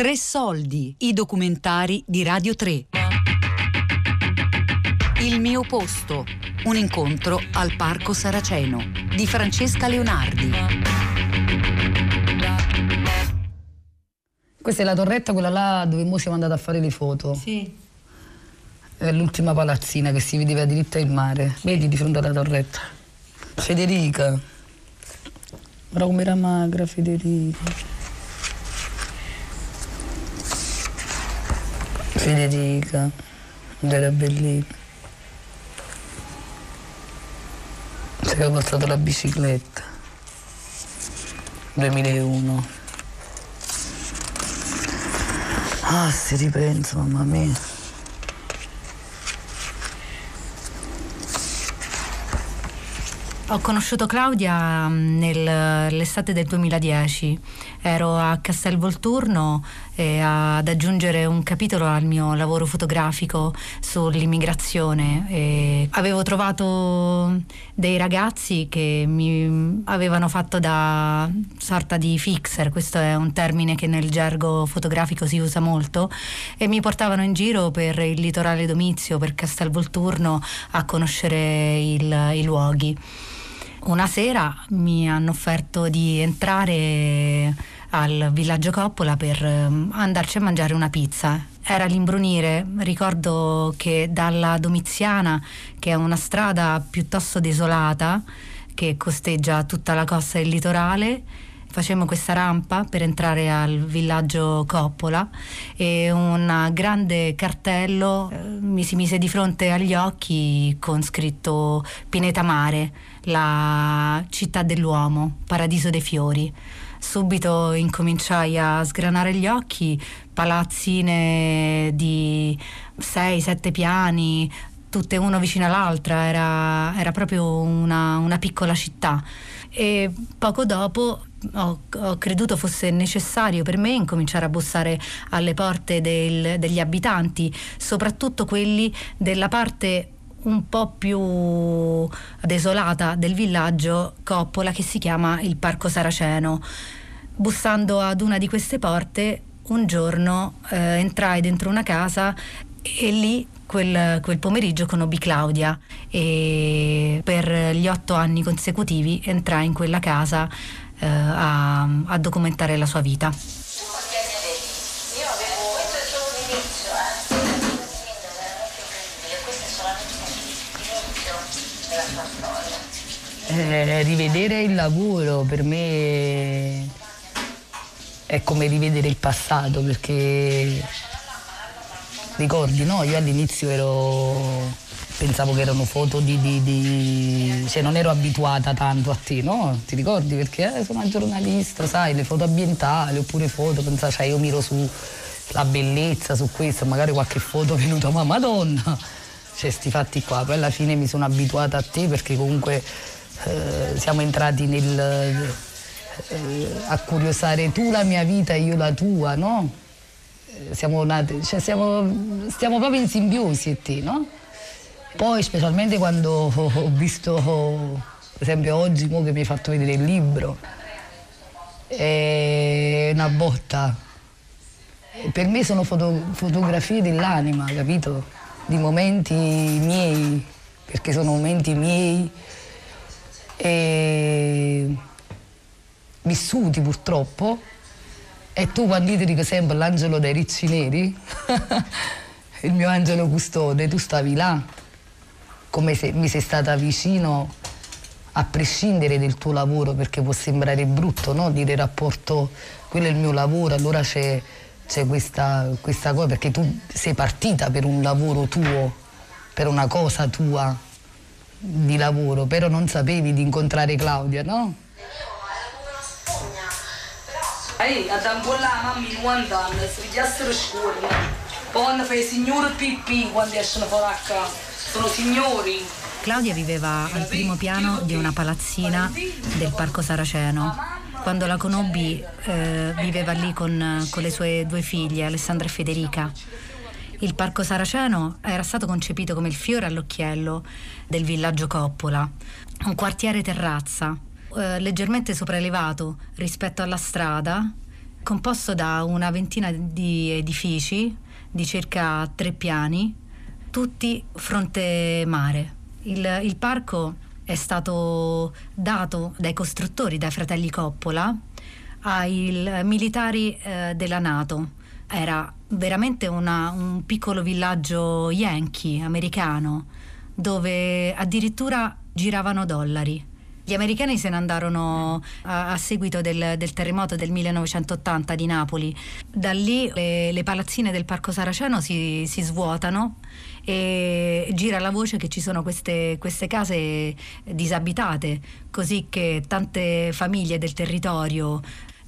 Tre soldi, i documentari di Radio 3. Il mio posto, un incontro al Parco Saraceno di Francesca Leonardi. Questa è la torretta, quella là dove mo siamo andati a fare le foto. Sì. È l'ultima palazzina che si vedeva diritta il mare. Vedi di fronte alla torretta. Federica. Guarda com'era magra Federica. Federica. Era bellissima. Si è portato la bicicletta. 2001. Ah, si ripensa, mamma mia. Ho conosciuto Claudia mm, nell'estate del 2010, ero a Castel Volturno eh, ad aggiungere un capitolo al mio lavoro fotografico sull'immigrazione. E avevo trovato dei ragazzi che mi avevano fatto da sorta di fixer, questo è un termine che nel gergo fotografico si usa molto, e mi portavano in giro per il litorale Domizio, per Castel Volturno a conoscere il, i luoghi. Una sera mi hanno offerto di entrare al villaggio Coppola per ehm, andarci a mangiare una pizza. Era l'imbrunire, ricordo che dalla Domiziana, che è una strada piuttosto desolata, che costeggia tutta la costa del litorale, facemmo questa rampa per entrare al villaggio Coppola e un grande cartello eh, mi si mise di fronte agli occhi con scritto Pineta Mare, la città dell'uomo, paradiso dei fiori. Subito incominciai a sgranare gli occhi, palazzine di 6-7 piani, tutte uno vicino all'altra, era, era proprio una, una piccola città e poco dopo ho, ho, creduto fosse necessario per me incominciare a bussare alle porte del, degli abitanti, soprattutto quelli della parte un po' più desolata del villaggio Coppola che si chiama il Parco Saraceno. Bussando ad una di queste porte, un giorno eh, entrai dentro una casa e lì quel, quel, pomeriggio conobbi Claudia e per gli otto anni consecutivi entrai in quella casa eh, a, a documentare la sua vita. Eh, rivedere il lavoro per me è come rivedere il passato perché ricordi, no? Io all'inizio ero pensavo che erano foto di, di, di, cioè non ero abituata tanto a te, no? Ti ricordi? Perché eh, sono una giornalista, sai, le foto ambientali oppure foto, pensavo, cioè io miro sulla bellezza, su questo, magari qualche foto venuta, ma madonna, cioè sti fatti qua, poi alla fine mi sono abituata a te perché comunque eh, siamo entrati nel eh, a curiosare tu la mia vita e io la tua, no? Siamo nati, cioè siamo, stiamo proprio in simbiosi e te, no? Poi specialmente quando ho visto, per esempio oggi che mi hai fatto vedere il libro, è una botta. Per me sono foto, fotografie dell'anima, capito? Di momenti miei, perché sono momenti miei e vissuti purtroppo. E tu quando ti dico sempre l'angelo dei ricci neri, il mio angelo custode, tu stavi là come se mi sei stata vicino a prescindere del tuo lavoro, perché può sembrare brutto no? dire rapporto, quello è il mio lavoro, allora c'è, c'è questa, questa cosa, perché tu sei partita per un lavoro tuo, per una cosa tua di lavoro, però non sapevi di incontrare Claudia, no? Ehi, ad ambollare mamma 90 anni, si pigliassero scuola. Poi quando fai signore pipì quando escono fuori a casa sono signori. Claudia viveva al primo piano di una palazzina del Parco Saraceno. Quando la conobbi eh, viveva lì con, con le sue due figlie, Alessandra e Federica. Il Parco Saraceno era stato concepito come il fiore all'occhiello del villaggio Coppola, un quartiere terrazza, eh, leggermente sopraelevato rispetto alla strada, composto da una ventina di edifici di circa tre piani, tutti fronte mare. Il, il parco è stato dato dai costruttori, dai fratelli Coppola, ai militari eh, della Nato. Era veramente una, un piccolo villaggio yankee americano dove addirittura giravano dollari. Gli americani se ne andarono a, a seguito del, del, terremoto del 1980 di Napoli. Da lì le, le palazzine del Parco Saraceno si, si, svuotano e gira la voce che ci sono queste, queste case disabitate, così che tante famiglie del territorio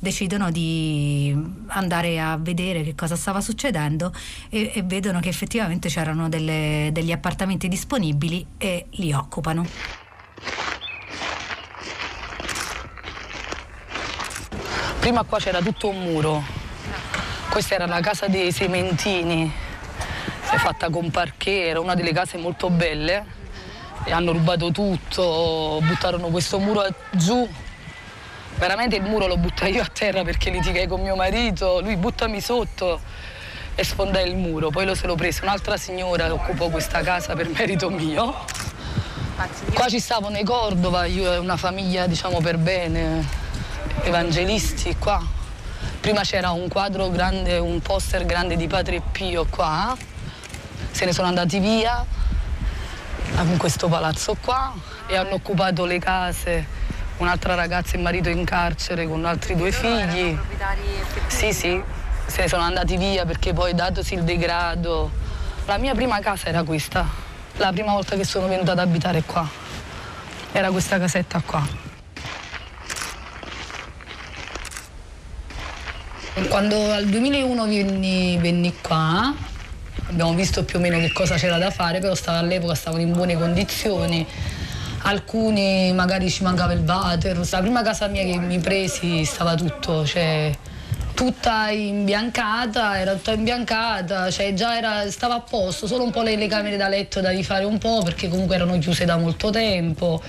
decidono di andare a vedere che cosa stava succedendo e, e vedono che effettivamente c'erano delle, degli appartamenti disponibili e li occupano. Prima qua c'era tutto un muro, questa era la casa dei Sementini, è fatta con parquet, era una delle case molto belle. E hanno rubato tutto, buttarono questo muro giù. Veramente il muro lo buttai io a terra perché litigai con mio marito, lui buttami sotto e sfondai il muro. Poi lo se lo prese un'altra signora che occupò questa casa per merito mio. Qua ci stavano i Cordova, io e una famiglia diciamo per bene, evangelisti qua. Prima c'era un quadro grande, un poster grande di Padre Pio qua, se ne sono andati via in questo palazzo qua e hanno occupato le case un'altra ragazza e marito in carcere con altri due figli. Sì, sì, se ne sono andati via perché poi datosi il degrado. La mia prima casa era questa, la prima volta che sono venuta ad abitare qua. Era questa casetta qua. Quando al 2001 venni, venni qua, abbiamo visto più o meno che cosa c'era da fare, però all'epoca stavano in buone condizioni alcuni magari ci mancava il water. La prima casa mia che mi presi stava tutto, cioè tutta imbiancata, era tutta imbiancata, cioè già era, stava a posto, solo un po' le, le, camere da letto da rifare un po' perché comunque erano chiuse da molto tempo.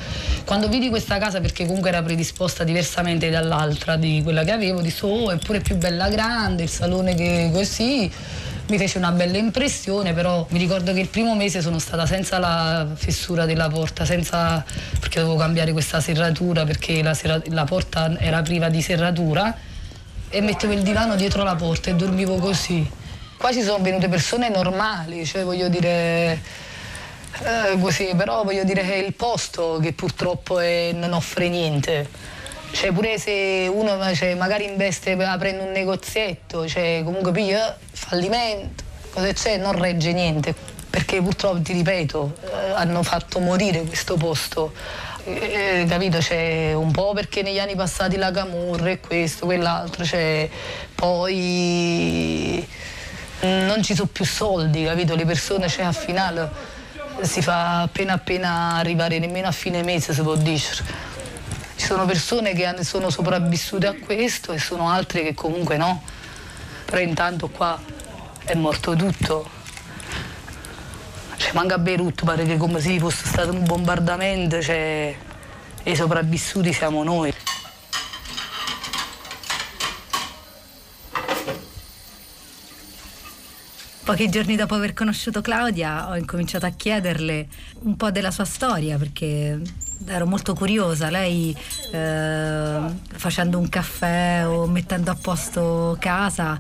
Quando vidi questa casa, perché comunque era predisposta diversamente dall'altra di quella che avevo, di oh, è pure più bella grande, il salone che così mi fece una bella impressione, però mi ricordo che il primo mese sono stata senza la fessura della porta, senza, perché dovevo cambiare questa serratura perché la, serra, la porta era priva di serratura e mettevo il divano dietro la porta e dormivo così. Qua ci sono venute persone normali, cioè voglio dire... Eh, così, però voglio dire che è il posto che purtroppo è, non offre niente. Cioè pure se uno cioè, magari investe aprendo un negozietto, cioè comunque piglia fallimento, cosa c'è, non regge niente. Perché purtroppo, ti ripeto, eh, hanno fatto morire questo posto. Eh, eh capito? C'è un po' perché negli anni passati la camurra e questo, quell'altro, cioè, poi non ci sono più soldi, capito? Le persone cioè, a finale si fa appena appena arrivare nemmeno a fine mese, si può dire. Ci sono persone che sono sopravvissute a questo e sono altre che comunque no. Però intanto qua è morto tutto. Manca a Beirut, pare che come se fosse stato un bombardamento, cioè, e i sopravvissuti siamo noi. Pochi giorni dopo aver conosciuto Claudia ho incominciato a chiederle un po' della sua storia perché ero molto curiosa. Lei eh, facendo un caffè o mettendo a posto casa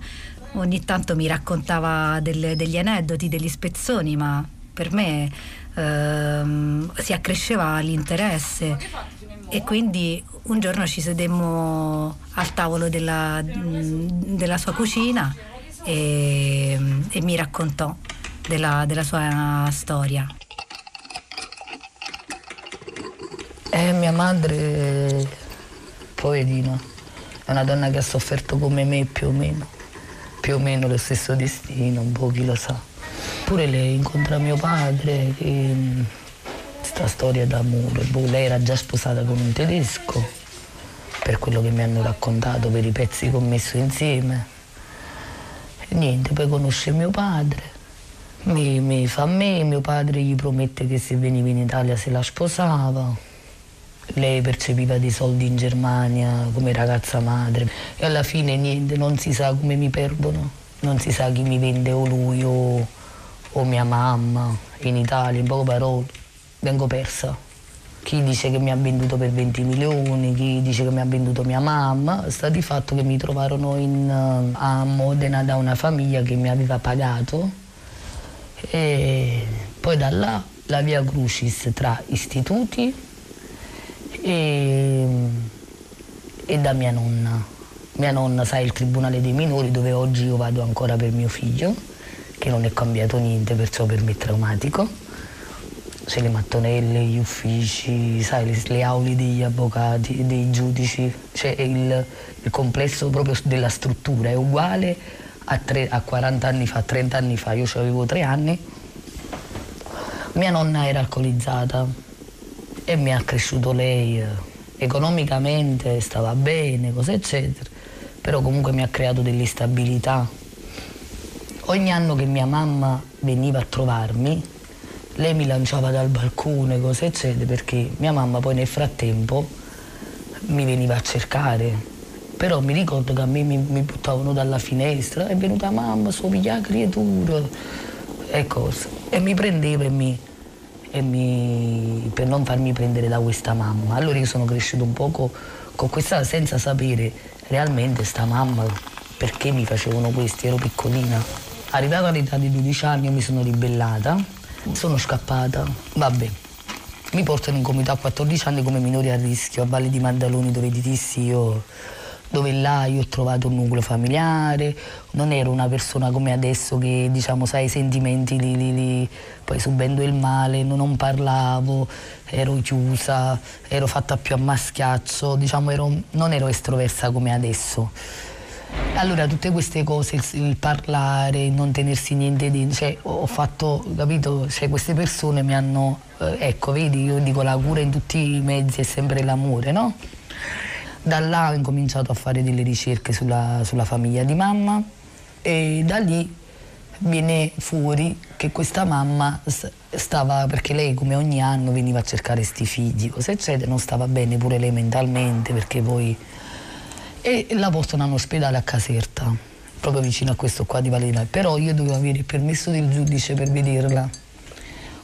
ogni tanto mi raccontava delle, degli aneddoti, degli spezzoni, ma per me eh, si accresceva l'interesse e quindi un giorno ci sedemmo al tavolo della, della sua cucina e, e mi raccontò della, della sua storia. Eh, mia madre, poverina, è una donna che ha sofferto come me più o meno, più o meno lo stesso destino, un po' chi lo sa. Pure lei incontra mio padre, che, questa storia d'amore, boh, lei era già sposata con un tedesco, per quello che mi hanno raccontato, per i pezzi che ho messo insieme. E niente, poi conosce mio padre, mi, mi fa me, mio padre gli promette che se veniva in Italia se la sposava. Lei percepiva dei soldi in Germania come ragazza madre. E alla fine niente, non si sa come mi perdono, non si sa chi mi vende o lui o, o mia mamma in Italia, in poche parole, vengo persa. Chi dice che mi ha venduto per 20 milioni, chi dice che mi ha venduto mia mamma, sta di fatto che mi trovarono in, eh, a Modena da una famiglia che mi aveva pagato e poi da là la via Crucis tra istituti e, e da mia nonna. Mia nonna sa il Tribunale dei Minori dove oggi io vado ancora per mio figlio, che non è cambiato niente, perciò per me è traumatico. C'è le mattonelle, gli uffici, sai, le, le aule degli avvocati, dei giudici, c'è il, il, complesso proprio della struttura, è uguale a, tre, a 40 anni fa, 30 anni fa, io avevo tre anni. Mia nonna era alcolizzata, e mi ha cresciuto lei economicamente, stava bene, cose eccetera, però comunque mi ha creato dell'instabilità. Ogni anno che mia mamma veniva a trovarmi, lei mi lanciava dal balcone, cose eccetera, perché mia mamma poi nel frattempo mi veniva a cercare. Però mi ricordo che a me mi, mi buttavano dalla finestra, è venuta mamma, somiglia a creatura e cose. E mi prendeva e mi, mi, per non farmi prendere da questa mamma. Allora io sono cresciuto un poco con questa senza sapere realmente sta mamma perché mi facevano questo, ero piccolina. Arrivata all'età di 12 anni mi sono ribellata, sono scappata, vabbè. Mi portano in comunità a 14 anni come minore a rischio, a Valle di Maddaloni dove dissi io dove là io ho trovato un nucleo familiare, non ero una persona come adesso che diciamo sai i sentimenti li, li, li, poi subendo il male non parlavo, ero chiusa, ero fatta più a maschiaccio, diciamo ero, non ero estroversa come adesso. Allora tutte queste cose, il, il parlare, non tenersi niente di... Cioè, ho fatto, capito? Cioè, queste persone mi hanno... Eh, ecco, vedi, io dico la cura in tutti i mezzi è sempre l'amore, no? Da là ho incominciato a fare delle ricerche sulla, sulla famiglia di mamma e da lì viene fuori che questa mamma stava, perché lei come ogni anno veniva a cercare sti figli, cose eccetera, non stava bene pure lei mentalmente perché poi... E la portano all'ospedale a Caserta, proprio vicino a questo qua di Valena, però io dovevo avere il permesso del giudice per vederla.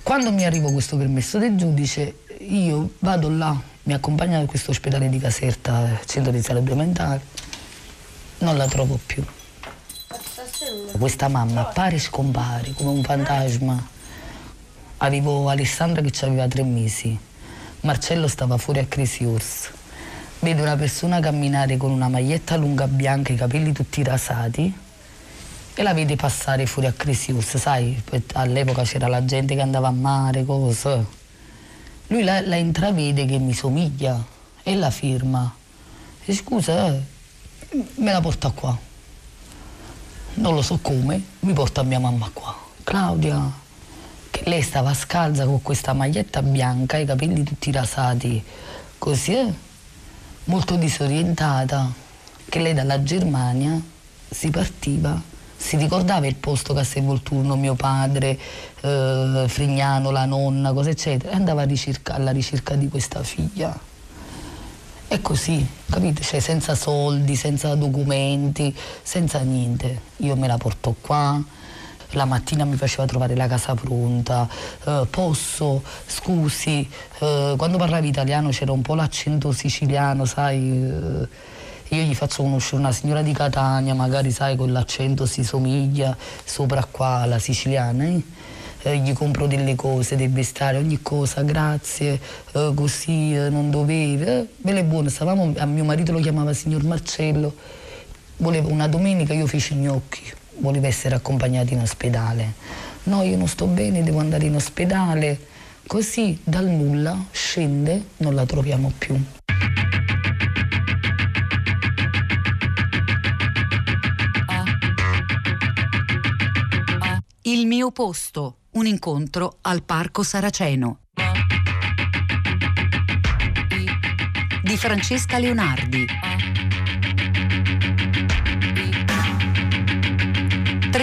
Quando mi arrivo questo permesso del giudice, io vado là mi accompagna a questo ospedale di Caserta, centro di salute mentale, non la trovo più. Questa mamma appare e scompare come un fantasma. Avevo Alessandra che aveva tre mesi, Marcello stava fuori a Cresiors. Vedo una persona camminare con una maglietta lunga bianca i capelli tutti rasati e la vede passare fuori a Cresiurs, sai, all'epoca c'era la gente che andava a mare, cose lui la, la intravede che mi somiglia e la firma. E scusa, eh, me la porta qua. Non lo so come, mi porta mia mamma qua. Claudia, che lei stava scalza con questa maglietta bianca, i capelli tutti rasati, così, eh? Molto disorientata, che lei dalla Germania si partiva si ricordava il posto Castelvolturno, mio padre, eh, Frignano, la nonna, cose eccetera, e andava ricerca, alla ricerca di questa figlia. E così, capite? Cioè, senza soldi, senza documenti, senza niente. Io me la porto qua, la mattina mi faceva trovare la casa pronta, eh, posso, scusi, eh, quando parlavi italiano c'era un po' l'accento siciliano, sai eh, io gli faccio conoscere una signora di Catania, magari sai con l'accento si somiglia sopra qua alla siciliana. Eh? Gli compro delle cose, dei vestari, ogni cosa, grazie, eh, così eh, non dovevi. Eh, belle buone, stavamo, a mio marito lo chiamava signor Marcello, voleva una domenica, io feci gnocchi, voleva essere accompagnati in ospedale. No, io non sto bene, devo andare in ospedale. Così dal nulla scende, non la troviamo più. Il mio posto, un incontro al Parco Saraceno. Di Francesca Leonardi.